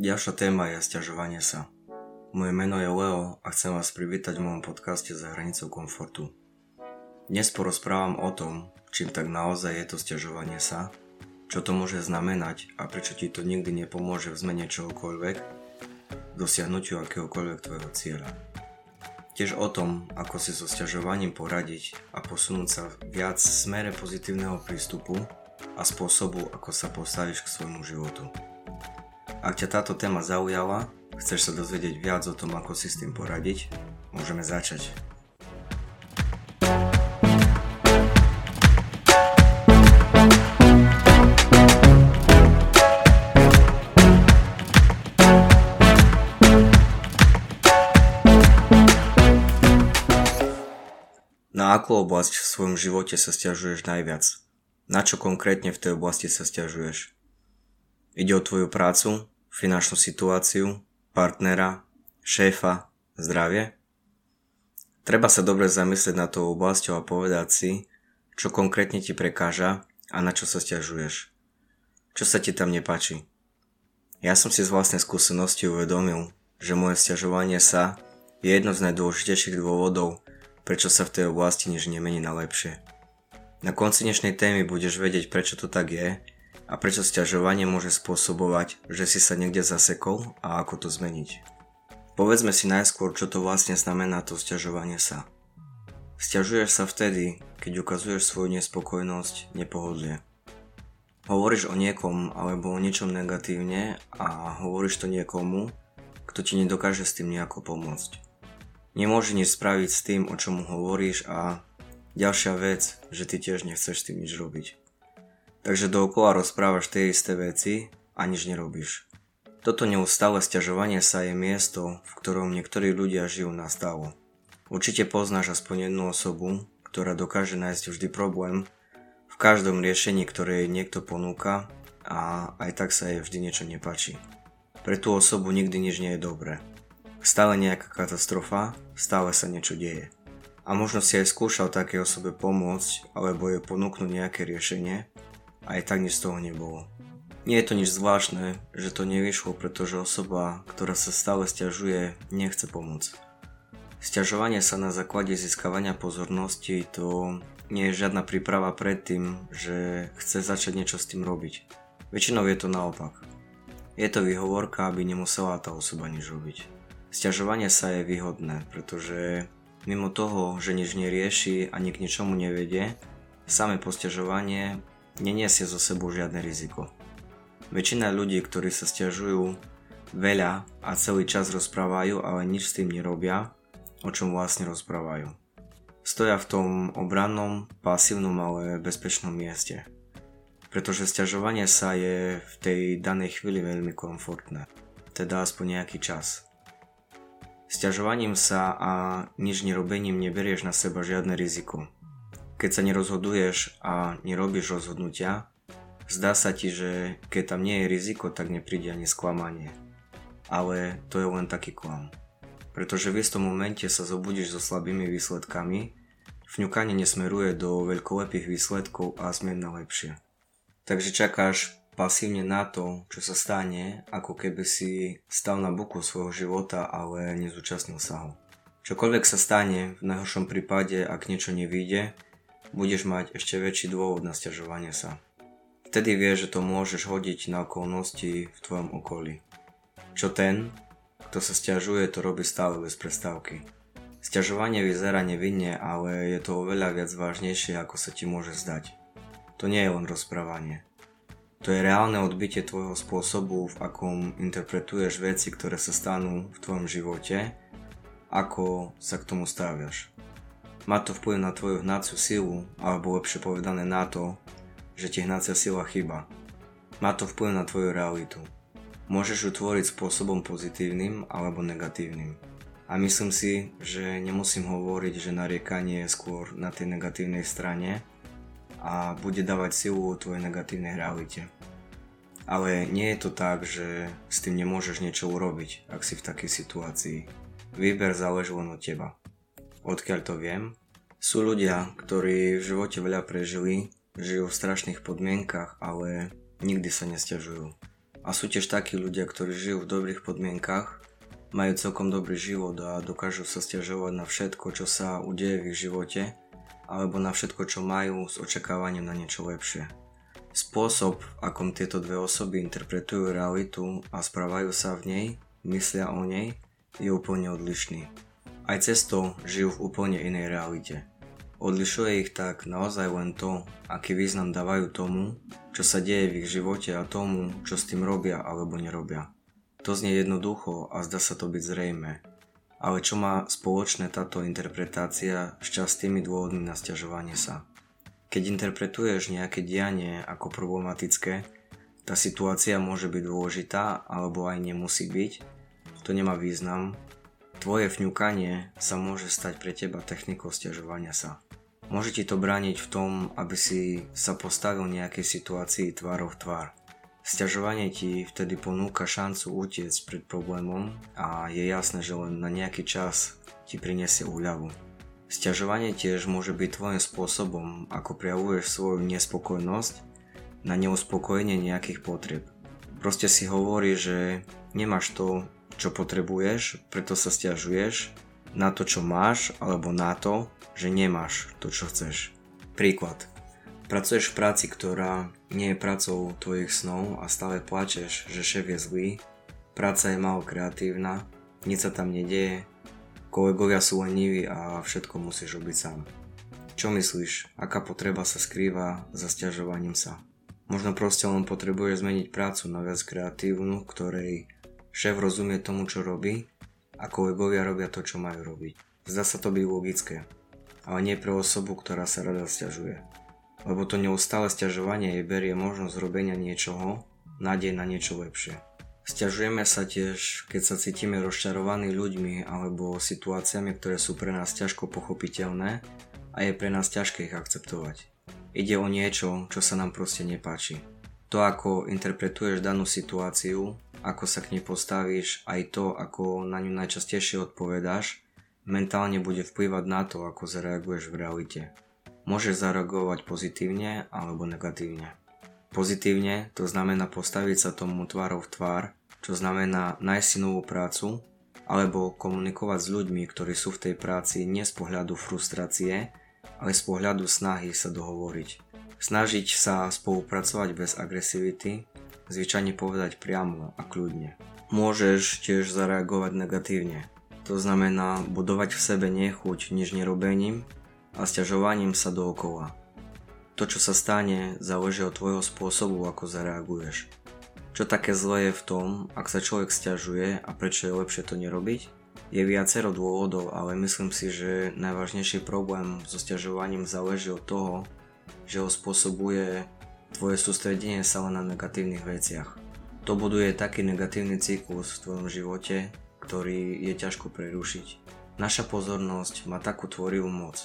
Ďalšia téma je stiažovanie sa. Moje meno je Leo a chcem vás privítať v mojom podcaste za hranicou komfortu. Dnes porozprávam o tom, čím tak naozaj je to stiažovanie sa, čo to môže znamenať a prečo ti to nikdy nepomôže v zmene čohokoľvek, dosiahnutiu akéhokoľvek tvojho cieľa. Tiež o tom, ako si so stiažovaním poradiť a posunúť sa viac v smere pozitívneho prístupu a spôsobu, ako sa postavíš k svojmu životu. Ak ťa táto téma zaujala, chceš sa dozvedieť viac o tom, ako si s tým poradiť, môžeme začať. Na akú oblasť v svojom živote sa stiažuješ najviac? Na čo konkrétne v tej oblasti sa stiažuješ? Ide o tvoju prácu, finančnú situáciu, partnera, šéfa, zdravie? Treba sa dobre zamyslieť na tou oblasťou a povedať si, čo konkrétne ti prekáža a na čo sa stiažuješ. Čo sa ti tam nepáči? Ja som si z vlastnej skúsenosti uvedomil, že moje stiažovanie sa je jedno z najdôležitejších dôvodov, prečo sa v tej oblasti nič nemení na lepšie. Na konci dnešnej témy budeš vedieť, prečo to tak je a prečo sťažovanie môže spôsobovať, že si sa niekde zasekol a ako to zmeniť. Povedzme si najskôr, čo to vlastne znamená to sťažovanie sa. Sťažuješ sa vtedy, keď ukazuješ svoju nespokojnosť, nepohodlie. Hovoríš o niekom alebo o niečom negatívne a hovoríš to niekomu, kto ti nedokáže s tým nejako pomôcť. Nemôže nič spraviť s tým, o čom hovoríš a ďalšia vec, že ty tiež nechceš s tým nič robiť. Takže dookola rozprávaš tie isté veci a nič nerobíš. Toto neustále stiažovanie sa je miesto, v ktorom niektorí ľudia žijú nastálo. Určite poznáš aspoň jednu osobu, ktorá dokáže nájsť vždy problém v každom riešení, ktoré jej niekto ponúka a aj tak sa jej vždy niečo nepačí. Pre tú osobu nikdy nič nie je dobré. Stále nejaká katastrofa, stále sa niečo deje. A možno si aj skúšal také osobe pomôcť alebo jej ponúknuť nejaké riešenie, aj tak nič z toho nebolo. Nie je to nič zvláštne, že to nevyšlo, pretože osoba, ktorá sa stále stiažuje, nechce pomôcť. Sťažovanie sa na základe získavania pozornosti to nie je žiadna príprava pred tým, že chce začať niečo s tým robiť. Väčšinou je to naopak. Je to výhovorka, aby nemusela tá osoba nič robiť. Sťažovanie sa je výhodné, pretože mimo toho, že nič nerieši ani k ničomu nevedie, samé posťažovanie neniesie zo sebou žiadne riziko. Väčšina ľudí, ktorí sa stiažujú veľa a celý čas rozprávajú, ale nič s tým nerobia, o čom vlastne rozprávajú. Stoja v tom obrannom, pasívnom, ale bezpečnom mieste. Pretože stiažovanie sa je v tej danej chvíli veľmi komfortné. Teda aspoň nejaký čas. Sťažovaním sa a nič nerobením neberieš na seba žiadne riziko keď sa nerozhoduješ a nerobíš rozhodnutia, zdá sa ti, že keď tam nie je riziko, tak nepríde ani sklamanie. Ale to je len taký klam. Pretože v istom momente sa zobudíš so slabými výsledkami, vňukanie nesmeruje do veľkolepých výsledkov a zmien na lepšie. Takže čakáš pasívne na to, čo sa stane, ako keby si stal na buku svojho života, ale nezúčastnil sa ho. Čokoľvek sa stane, v najhoršom prípade, ak niečo nevíde, budeš mať ešte väčší dôvod na stiažovanie sa. Vtedy vieš, že to môžeš hodiť na okolnosti v tvojom okolí. Čo ten, kto sa stiažuje, to robí stále bez prestávky. Sťažovanie vyzerá nevinne, ale je to oveľa viac vážnejšie, ako sa ti môže zdať. To nie je len rozprávanie. To je reálne odbitie tvojho spôsobu, v akom interpretuješ veci, ktoré sa stanú v tvojom živote, ako sa k tomu stáviaš. Má to vplyv na tvoju hnaciu silu, alebo lepšie povedané na to, že ti hnacia sila chyba. Má to vplyv na tvoju realitu. Môžeš ju tvoriť spôsobom pozitívnym alebo negatívnym. A myslím si, že nemusím hovoriť, že nariekanie je skôr na tej negatívnej strane a bude dávať silu tvojej negatívnej realite. Ale nie je to tak, že s tým nemôžeš niečo urobiť, ak si v takej situácii. Výber záleží len od teba odkiaľ to viem. Sú ľudia, ktorí v živote veľa prežili, žijú v strašných podmienkach, ale nikdy sa nestiažujú. A sú tiež takí ľudia, ktorí žijú v dobrých podmienkach, majú celkom dobrý život a dokážu sa stiažovať na všetko, čo sa udeje v ich živote, alebo na všetko, čo majú s očakávaním na niečo lepšie. Spôsob, akom tieto dve osoby interpretujú realitu a správajú sa v nej, myslia o nej, je úplne odlišný. Aj cesto žijú v úplne inej realite. Odlišuje ich tak naozaj len to, aký význam dávajú tomu, čo sa deje v ich živote a tomu, čo s tým robia alebo nerobia. To znie jednoducho a zdá sa to byť zrejme. Ale čo má spoločné táto interpretácia s častými dôvodmi na stiažovanie sa? Keď interpretuješ nejaké dianie ako problematické, tá situácia môže byť dôležitá alebo aj nemusí byť, to nemá význam. Tvoje vňukanie sa môže stať pre teba technikou stiažovania sa. Môže ti to brániť v tom, aby si sa postavil nejakej situácii tvárov tvár. Sťažovanie ti vtedy ponúka šancu utiec pred problémom a je jasné, že len na nejaký čas ti prinesie úľavu. Sťažovanie tiež môže byť tvojim spôsobom, ako prejavuješ svoju nespokojnosť na neuspokojenie nejakých potrieb. Proste si hovorí, že nemáš to, čo potrebuješ, preto sa stiažuješ na to, čo máš, alebo na to, že nemáš to, čo chceš. Príklad. Pracuješ v práci, ktorá nie je pracou tvojich snov a stále plačeš, že šéf je zlý, práca je málo kreatívna, nič sa tam nedieje, kolegovia sú leniví a všetko musíš robiť sám. Čo myslíš, aká potreba sa skrýva za stiažovaním sa? Možno proste len potrebuješ zmeniť prácu na viac kreatívnu, ktorej šéf rozumie tomu, čo robí a kolegovia robia to, čo majú robiť. Zdá sa to byť logické, ale nie pre osobu, ktorá sa rada stiažuje. Lebo to neustále stiažovanie jej berie možnosť robenia niečoho, nádej na niečo lepšie. Sťažujeme sa tiež, keď sa cítime rozčarovaní ľuďmi alebo situáciami, ktoré sú pre nás ťažko pochopiteľné a je pre nás ťažké ich akceptovať. Ide o niečo, čo sa nám proste nepáči. To, ako interpretuješ danú situáciu, ako sa k nej postavíš, aj to, ako na ňu najčastejšie odpovedáš, mentálne bude vplyvať na to, ako zareaguješ v realite. Môžeš zareagovať pozitívne alebo negatívne. Pozitívne to znamená postaviť sa tomu tvárov v tvár, čo znamená nájsť novú prácu, alebo komunikovať s ľuďmi, ktorí sú v tej práci nie z pohľadu frustrácie, ale z pohľadu snahy sa dohovoriť. Snažiť sa spolupracovať bez agresivity, zvyčajne povedať priamo a kľudne. Môžeš tiež zareagovať negatívne, to znamená budovať v sebe nechuť nič nerobením a sťažovaním sa dookola. To, čo sa stane, záleží od tvojho spôsobu, ako zareaguješ. Čo také zlé je v tom, ak sa človek stiažuje a prečo je lepšie to nerobiť? Je viacero dôvodov, ale myslím si, že najvážnejší problém so stiažovaním záleží od toho, že ho spôsobuje tvoje sústredenie sa len na negatívnych veciach. To buduje taký negatívny cyklus v tvojom živote, ktorý je ťažko prerušiť. Naša pozornosť má takú tvorivú moc.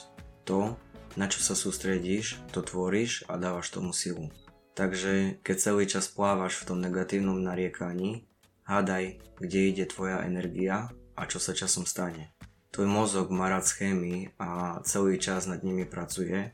To, na čo sa sústredíš, to tvoríš a dávaš tomu silu. Takže keď celý čas plávaš v tom negatívnom nariekaní, hádaj, kde ide tvoja energia a čo sa časom stane. Tvoj mozog má rád schémy a celý čas nad nimi pracuje,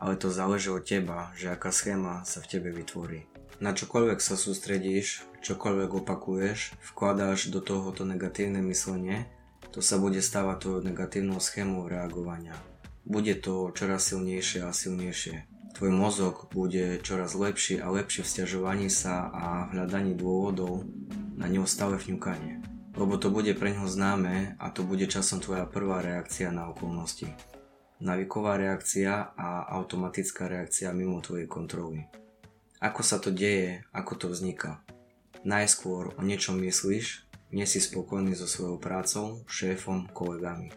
ale to záleží od teba, že aká schéma sa v tebe vytvorí. Na čokoľvek sa sústredíš, čokoľvek opakuješ, vkladáš do tohoto negatívne myslenie, to sa bude stávať tvojou negatívnou schémou reagovania. Bude to čoraz silnejšie a silnejšie. Tvoj mozog bude čoraz lepší a lepší v stiažovaní sa a hľadaní dôvodov na neustále vňukanie. Lebo to bude pre ňoho známe a to bude časom tvoja prvá reakcia na okolnosti. Naviková reakcia a automatická reakcia mimo tvojej kontroly. Ako sa to deje, ako to vzniká. Najskôr o niečom myslíš, nie si spokojný so svojou prácou, šéfom, kolegami.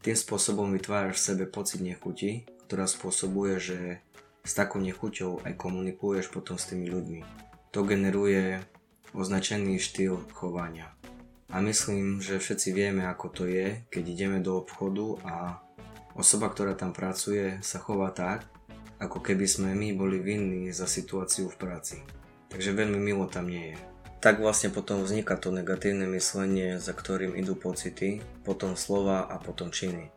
Tým spôsobom vytváraš v sebe pocit nechuti, ktorá spôsobuje, že s takou nechuťou aj komunikuješ potom s tými ľuďmi. To generuje označený štýl chovania. A myslím, že všetci vieme, ako to je, keď ideme do obchodu a osoba, ktorá tam pracuje, sa chová tak, ako keby sme my boli vinní za situáciu v práci. Takže veľmi milo tam nie je. Tak vlastne potom vzniká to negatívne myslenie, za ktorým idú pocity, potom slova a potom činy.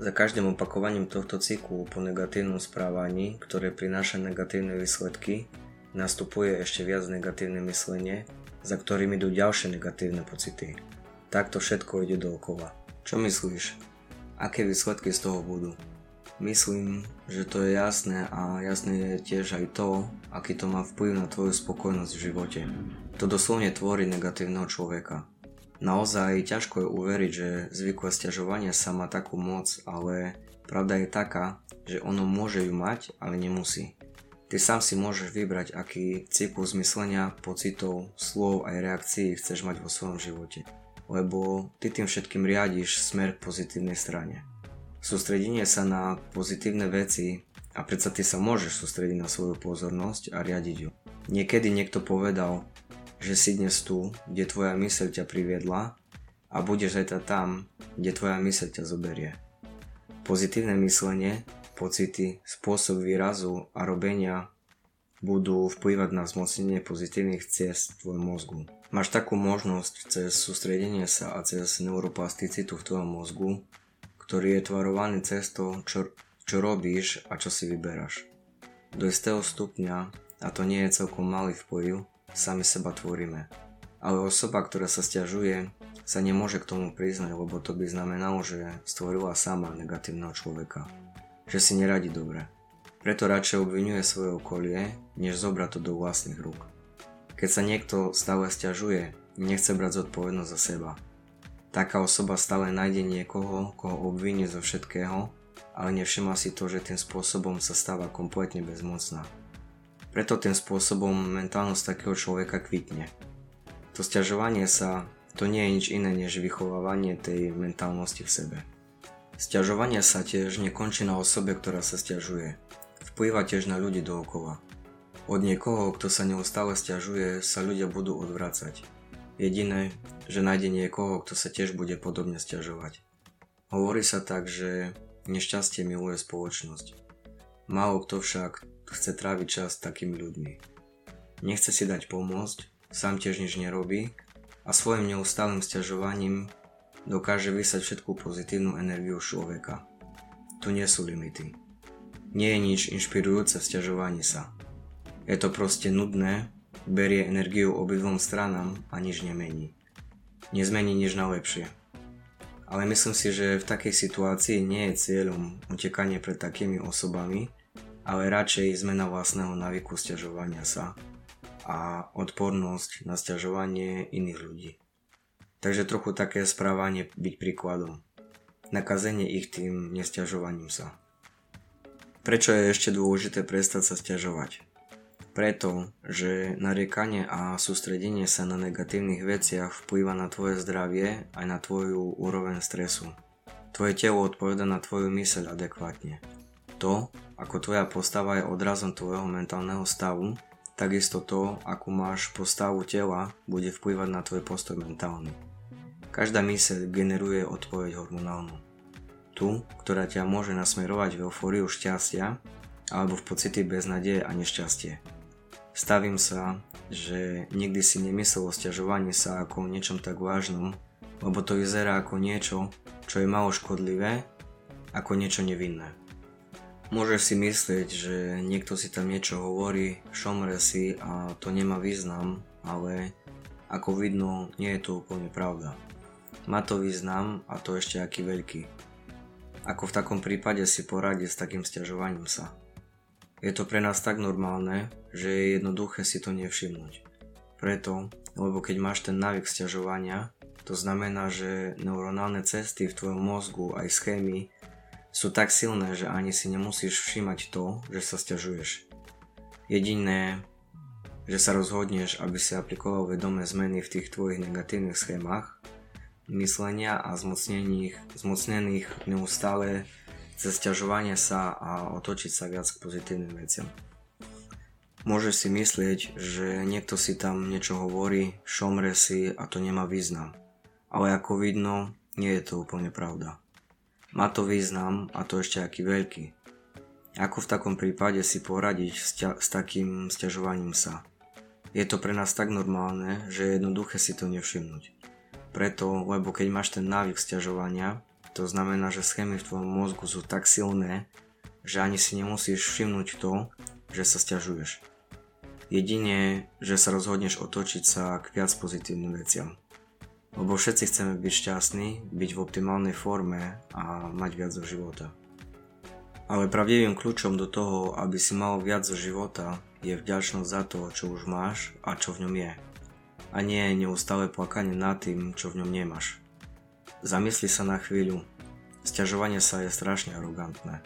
Za každým opakovaním tohto cyklu po negatívnom správaní, ktoré prináša negatívne výsledky, nastupuje ešte viac negatívne myslenie, za ktorým idú ďalšie negatívne pocity. Takto všetko ide dookola. Čo myslíš? Aké výsledky z toho budú? Myslím, že to je jasné a jasné je tiež aj to, aký to má vplyv na tvoju spokojnosť v živote. To doslovne tvorí negatívneho človeka. Naozaj ťažko je uveriť, že zvykové stiažovanie sa má takú moc, ale pravda je taká, že ono môže ju mať, ale nemusí. Ty sám si môžeš vybrať, aký cyklus myslenia, pocitov, slov aj reakcií chceš mať vo svojom živote. Lebo ty tým všetkým riadiš smer k pozitívnej strane. Sústredenie sa na pozitívne veci a predsa ty sa môžeš sústrediť na svoju pozornosť a riadiť ju. Niekedy niekto povedal, že si dnes tu, kde tvoja myseľ ťa priviedla a budeš aj tam, kde tvoja myseľ ťa zoberie. Pozitívne myslenie, pocity, spôsob výrazu a robenia budú vplyvať na zmocnenie pozitívnych ciest v tvojom mozgu. Máš takú možnosť cez sústredenie sa a cez neuroplasticitu v tvojom mozgu ktorý je tvarovaný cez to, čo, čo robíš a čo si vyberáš. Do istého stupňa, a to nie je celkom malý vplyv, sami seba tvoríme. Ale osoba, ktorá sa stiažuje, sa nemôže k tomu priznať, lebo to by znamenalo, že stvorila sama negatívneho človeka. Že si neradí dobre. Preto radšej obvinuje svoje okolie, než zobrať to do vlastných rúk. Keď sa niekto stále stiažuje, nechce brať zodpovednosť za seba – Taká osoba stále nájde niekoho, koho obviní zo všetkého, ale nevšimá si to, že tým spôsobom sa stáva kompletne bezmocná. Preto tým spôsobom mentálnosť takého človeka kvitne. To stiažovanie sa to nie je nič iné než vychovávanie tej mentálnosti v sebe. Sťažovanie sa tiež nekončí na osobe, ktorá sa stiažuje. Vplýva tiež na ľudí dookola. Od niekoho, kto sa neustále stiažuje, sa ľudia budú odvracať. Jediné, že nájde niekoho, kto sa tiež bude podobne stiažovať. Hovorí sa tak, že nešťastie miluje spoločnosť. Málo kto však chce tráviť čas takými ľuďmi. Nechce si dať pomôcť, sám tiež nič nerobí a svojim neustálým stiažovaním dokáže vysať všetkú pozitívnu energiu človeka. Tu nie sú limity. Nie je nič inšpirujúce v stiažovaní sa. Je to proste nudné berie energiu obidvom stranám a nič nemení. Nezmení nič na lepšie. Ale myslím si, že v takej situácii nie je cieľom utekanie pred takými osobami, ale radšej zmena vlastného návyku stiažovania sa a odpornosť na stiažovanie iných ľudí. Takže trochu také správanie byť príkladom. Nakazenie ich tým nestiažovaním sa. Prečo je ešte dôležité prestať sa stiažovať? Preto, že nariekanie a sústredenie sa na negatívnych veciach vplýva na tvoje zdravie aj na tvoju úroveň stresu. Tvoje telo odpoveda na tvoju myseľ adekvátne. To, ako tvoja postava je odrazom tvojho mentálneho stavu, takisto to, akú máš postavu tela, bude vplyvať na tvoj postoj mentálny. Každá myseľ generuje odpoveď hormonálnu. Tu, ktorá ťa môže nasmerovať v eufóriu šťastia alebo v pocity beznadeje a nešťastie. Stavím sa, že nikdy si nemyslel o stiažovaní sa ako o niečom tak vážnom, lebo to vyzerá ako niečo, čo je malo škodlivé, ako niečo nevinné. Môžeš si myslieť, že niekto si tam niečo hovorí, šomre si a to nemá význam, ale ako vidno, nie je to úplne pravda. Má to význam a to ešte aký veľký. Ako v takom prípade si poradiť s takým stiažovaním sa. Je to pre nás tak normálne, že je jednoduché si to nevšimnúť. Preto, lebo keď máš ten návyk sťažovania, to znamená, že neuronálne cesty v tvojom mozgu aj schémy sú tak silné, že ani si nemusíš všímať to, že sa sťažuješ. Jediné, že sa rozhodneš, aby si aplikoval vedomé zmeny v tých tvojich negatívnych schémach, myslenia a zmocnených, zmocnených neustále cez ťažovanie sa a otočiť sa viac k pozitívnym veciam. Môžeš si myslieť, že niekto si tam niečo hovorí, šomre si a to nemá význam. Ale ako vidno, nie je to úplne pravda. Má to význam a to ešte aký veľký. Ako v takom prípade si poradiť s, ťa, s takým stiažovaním sa? Je to pre nás tak normálne, že je jednoduché si to nevšimnúť. Preto, lebo keď máš ten návyk stiažovania, to znamená, že schémy v tvojom mozgu sú tak silné, že ani si nemusíš všimnúť to, že sa stiažuješ. Jedine, že sa rozhodneš otočiť sa k viac pozitívnym veciam. Lebo všetci chceme byť šťastní, byť v optimálnej forme a mať viac zo života. Ale pravdivým kľúčom do toho, aby si mal viac zo života, je vďačnosť za to, čo už máš a čo v ňom je. A nie neustále plakanie nad tým, čo v ňom nemáš. Zamysli sa na chvíľu. Sťažovanie sa je strašne arogantné.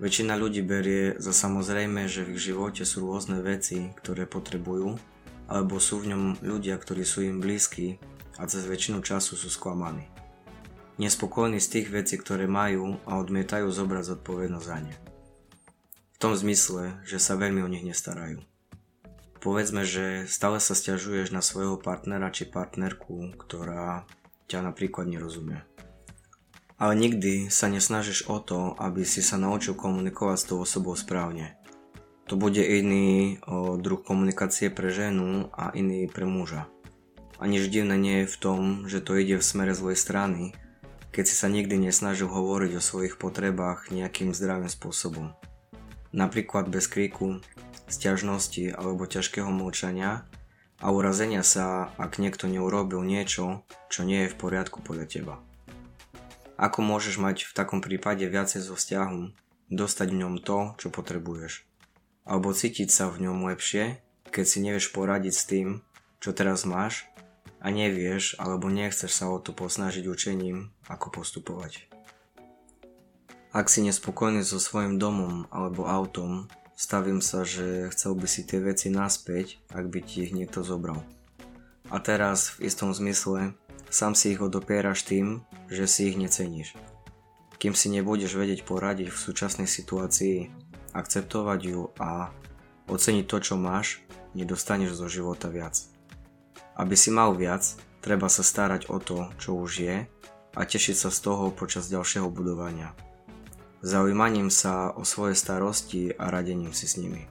Väčšina ľudí berie za samozrejme, že v ich živote sú rôzne veci, ktoré potrebujú, alebo sú v ňom ľudia, ktorí sú im blízki a cez väčšinu času sú sklamaní nespokojní z tých vecí, ktoré majú a odmietajú zobrať zodpovednosť za ne. V tom zmysle, že sa veľmi o nich nestarajú. Povedzme, že stále sa stiažuješ na svojho partnera či partnerku, ktorá ťa napríklad nerozumie. Ale nikdy sa nesnažíš o to, aby si sa naučil komunikovať s tou osobou správne. To bude iný o, druh komunikácie pre ženu a iný pre muža. A nič divné nie je v tom, že to ide v smere zlej strany, keď si sa nikdy nesnažil hovoriť o svojich potrebách nejakým zdravým spôsobom. Napríklad bez kríku, stiažnosti alebo ťažkého mlčania a urazenia sa, ak niekto neurobil niečo, čo nie je v poriadku podľa teba. Ako môžeš mať v takom prípade viacej zo vzťahu, dostať v ňom to, čo potrebuješ. Alebo cítiť sa v ňom lepšie, keď si nevieš poradiť s tým, čo teraz máš a nevieš alebo nechceš sa o to posnažiť učením, ako postupovať. Ak si nespokojný so svojím domom alebo autom, stavím sa, že chcel by si tie veci naspäť, ak by ti ich niekto zobral. A teraz v istom zmysle sám si ich odopieraš tým, že si ich neceníš. Kým si nebudeš vedieť poradiť v súčasnej situácii, akceptovať ju a oceniť to, čo máš, nedostaneš zo života viac. Aby si mal viac, treba sa starať o to, čo už je a tešiť sa z toho počas ďalšieho budovania. Zaujímaním sa o svoje starosti a radením si s nimi.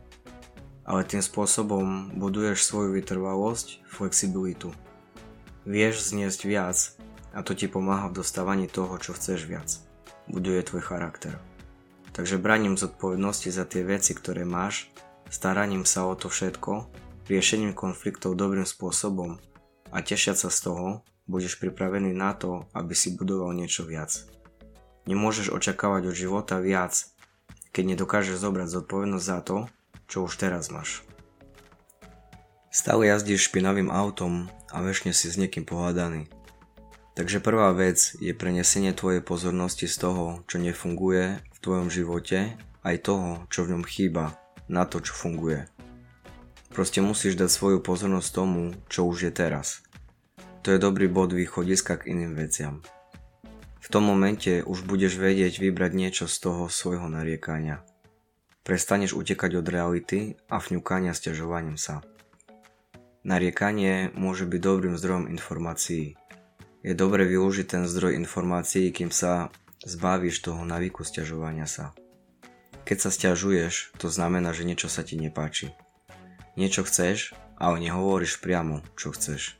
Ale tým spôsobom buduješ svoju vytrvalosť, flexibilitu. Vieš zniesť viac a to ti pomáha v dostávaní toho, čo chceš viac. Buduje tvoj charakter. Takže braním zodpovednosti za tie veci, ktoré máš, staraním sa o to všetko riešením konfliktov dobrým spôsobom a tešiať sa z toho, budeš pripravený na to, aby si budoval niečo viac. Nemôžeš očakávať od života viac, keď nedokážeš zobrať zodpovednosť za to, čo už teraz máš. Stále jazdíš špinavým autom a väčšine si s niekým pohádaný. Takže prvá vec je prenesenie tvojej pozornosti z toho, čo nefunguje v tvojom živote, aj toho, čo v ňom chýba, na to, čo funguje. Proste musíš dať svoju pozornosť tomu, čo už je teraz. To je dobrý bod východiska k iným veciam. V tom momente už budeš vedieť vybrať niečo z toho svojho nariekania. Prestaneš utekať od reality a vňukania s ťažovaním sa. Nariekanie môže byť dobrým zdrojom informácií. Je dobre využiť ten zdroj informácií, kým sa zbavíš toho navyku sťažovania sa. Keď sa stiažuješ, to znamená, že niečo sa ti nepáči. Niečo chceš, ale nehovoríš priamo, čo chceš.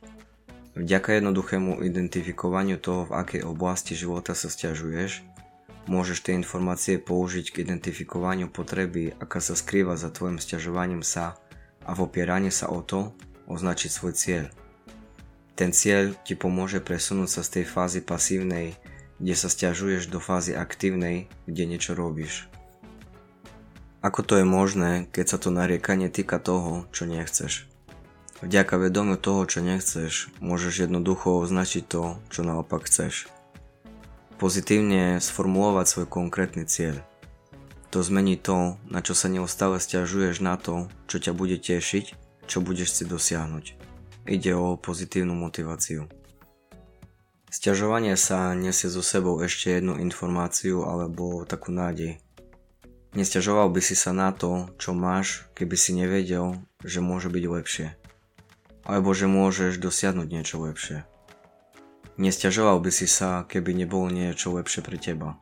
Vďaka jednoduchému identifikovaniu toho, v akej oblasti života sa stiažuješ, môžeš tie informácie použiť k identifikovaniu potreby, aká sa skrýva za tvojim stiažovaním sa a v opieranie sa o to označiť svoj cieľ. Ten cieľ ti pomôže presunúť sa z tej fázy pasívnej, kde sa stiažuješ do fázy aktívnej, kde niečo robíš. Ako to je možné, keď sa to nariekanie týka toho, čo nechceš? Vďaka vedomiu toho, čo nechceš, môžeš jednoducho označiť to, čo naopak chceš. Pozitívne sformulovať svoj konkrétny cieľ. To zmení to, na čo sa neustále stiažuješ na to, čo ťa bude tešiť, čo budeš si dosiahnuť. Ide o pozitívnu motiváciu. Sťažovanie sa nesie so sebou ešte jednu informáciu alebo takú nádej. Nesťažoval by si sa na to, čo máš, keby si nevedel, že môže byť lepšie. Alebo že môžeš dosiahnuť niečo lepšie. Nesťažoval by si sa, keby nebolo niečo lepšie pre teba.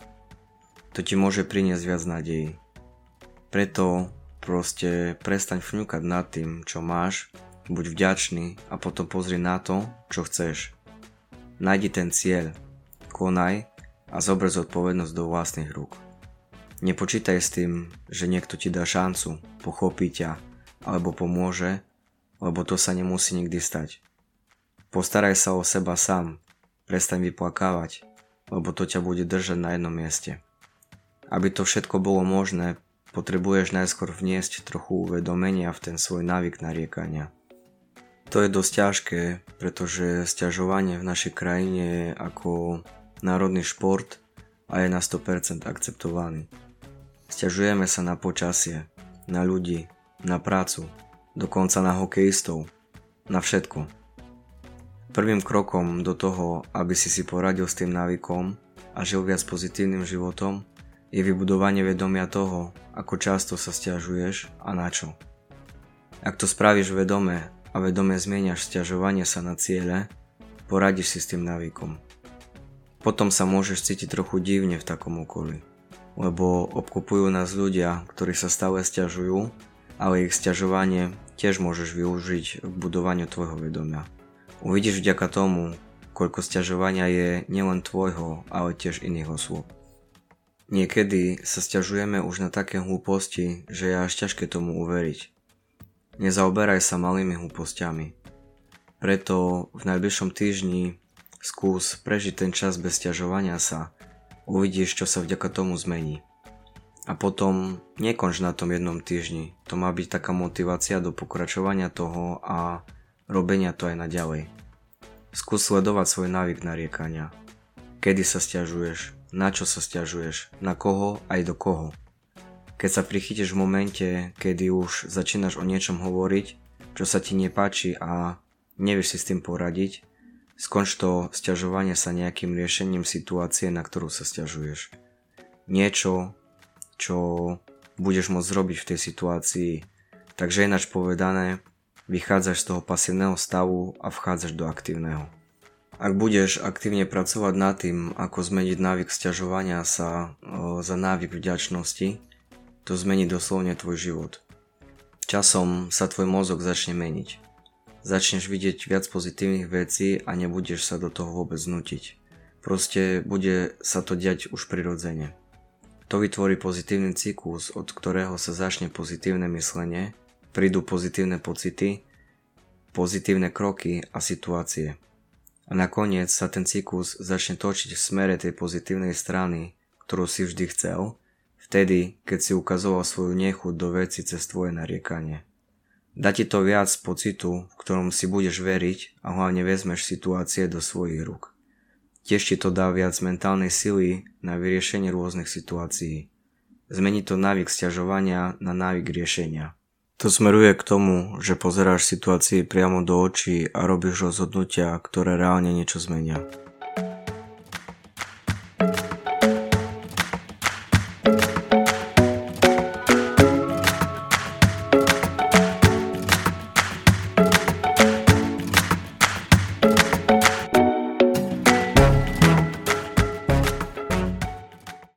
To ti môže priniesť viac nádejí. Preto proste prestaň fňukať nad tým, čo máš, buď vďačný a potom pozri na to, čo chceš. Najdi ten cieľ, konaj a zober zodpovednosť do vlastných rúk. Nepočítaj s tým, že niekto ti dá šancu, pochopí ťa alebo pomôže, lebo to sa nemusí nikdy stať. Postaraj sa o seba sám, prestaň vyplakávať, lebo to ťa bude držať na jednom mieste. Aby to všetko bolo možné, potrebuješ najskôr vniesť trochu uvedomenia v ten svoj návyk nariekania. To je dosť ťažké, pretože stiažovanie v našej krajine je ako národný šport a je na 100% akceptovaný. Stiažujeme sa na počasie, na ľudí, na prácu, dokonca na hokejistov, na všetko. Prvým krokom do toho, aby si si poradil s tým návykom a žil viac pozitívnym životom, je vybudovanie vedomia toho, ako často sa stiažuješ a na čo. Ak to spravíš vedome a vedome zmieniaš stiažovanie sa na ciele, poradíš si s tým návykom. Potom sa môžeš cítiť trochu divne v takom okolí lebo obklopujú nás ľudia, ktorí sa stále stiažujú, ale ich stiažovanie tiež môžeš využiť k budovaniu tvojho vedomia. Uvidíš vďaka tomu, koľko stiažovania je nielen tvojho, ale tiež iných osôb. Niekedy sa stiažujeme už na také hlúposti, že je až ťažké tomu uveriť. Nezaoberaj sa malými hlúpostiami. Preto v najbližšom týždni skús prežiť ten čas bez stiažovania sa Uvidíš, čo sa vďaka tomu zmení. A potom nekonč na tom jednom týždni. To má byť taká motivácia do pokračovania toho a robenia to aj naďalej. Skús sledovať svoj návyk nariekania. Kedy sa stiažuješ, na čo sa stiažuješ, na koho aj do koho. Keď sa prichytíš v momente, kedy už začínaš o niečom hovoriť, čo sa ti nepáči a nevieš si s tým poradiť, Skonč to stiažovanie sa nejakým riešením situácie, na ktorú sa stiažuješ. Niečo, čo budeš môcť robiť v tej situácii. Takže ináč povedané, vychádzaš z toho pasívneho stavu a vchádzaš do aktívneho. Ak budeš aktívne pracovať nad tým, ako zmeniť návyk stiažovania sa za návyk vďačnosti, to zmení doslovne tvoj život. Časom sa tvoj mozog začne meniť začneš vidieť viac pozitívnych vecí a nebudeš sa do toho vôbec nutiť. Proste bude sa to diať už prirodzene. To vytvorí pozitívny cyklus, od ktorého sa začne pozitívne myslenie, prídu pozitívne pocity, pozitívne kroky a situácie. A nakoniec sa ten cyklus začne točiť v smere tej pozitívnej strany, ktorú si vždy chcel, vtedy, keď si ukazoval svoju nechuť do veci cez tvoje nariekanie. Dá ti to viac pocitu, v ktorom si budeš veriť a hlavne vezmeš situácie do svojich rúk. Tiež ti to dá viac mentálnej sily na vyriešenie rôznych situácií. Zmení to návyk stiažovania na návyk riešenia. To smeruje k tomu, že pozeráš situácii priamo do očí a robíš rozhodnutia, ktoré reálne niečo zmenia.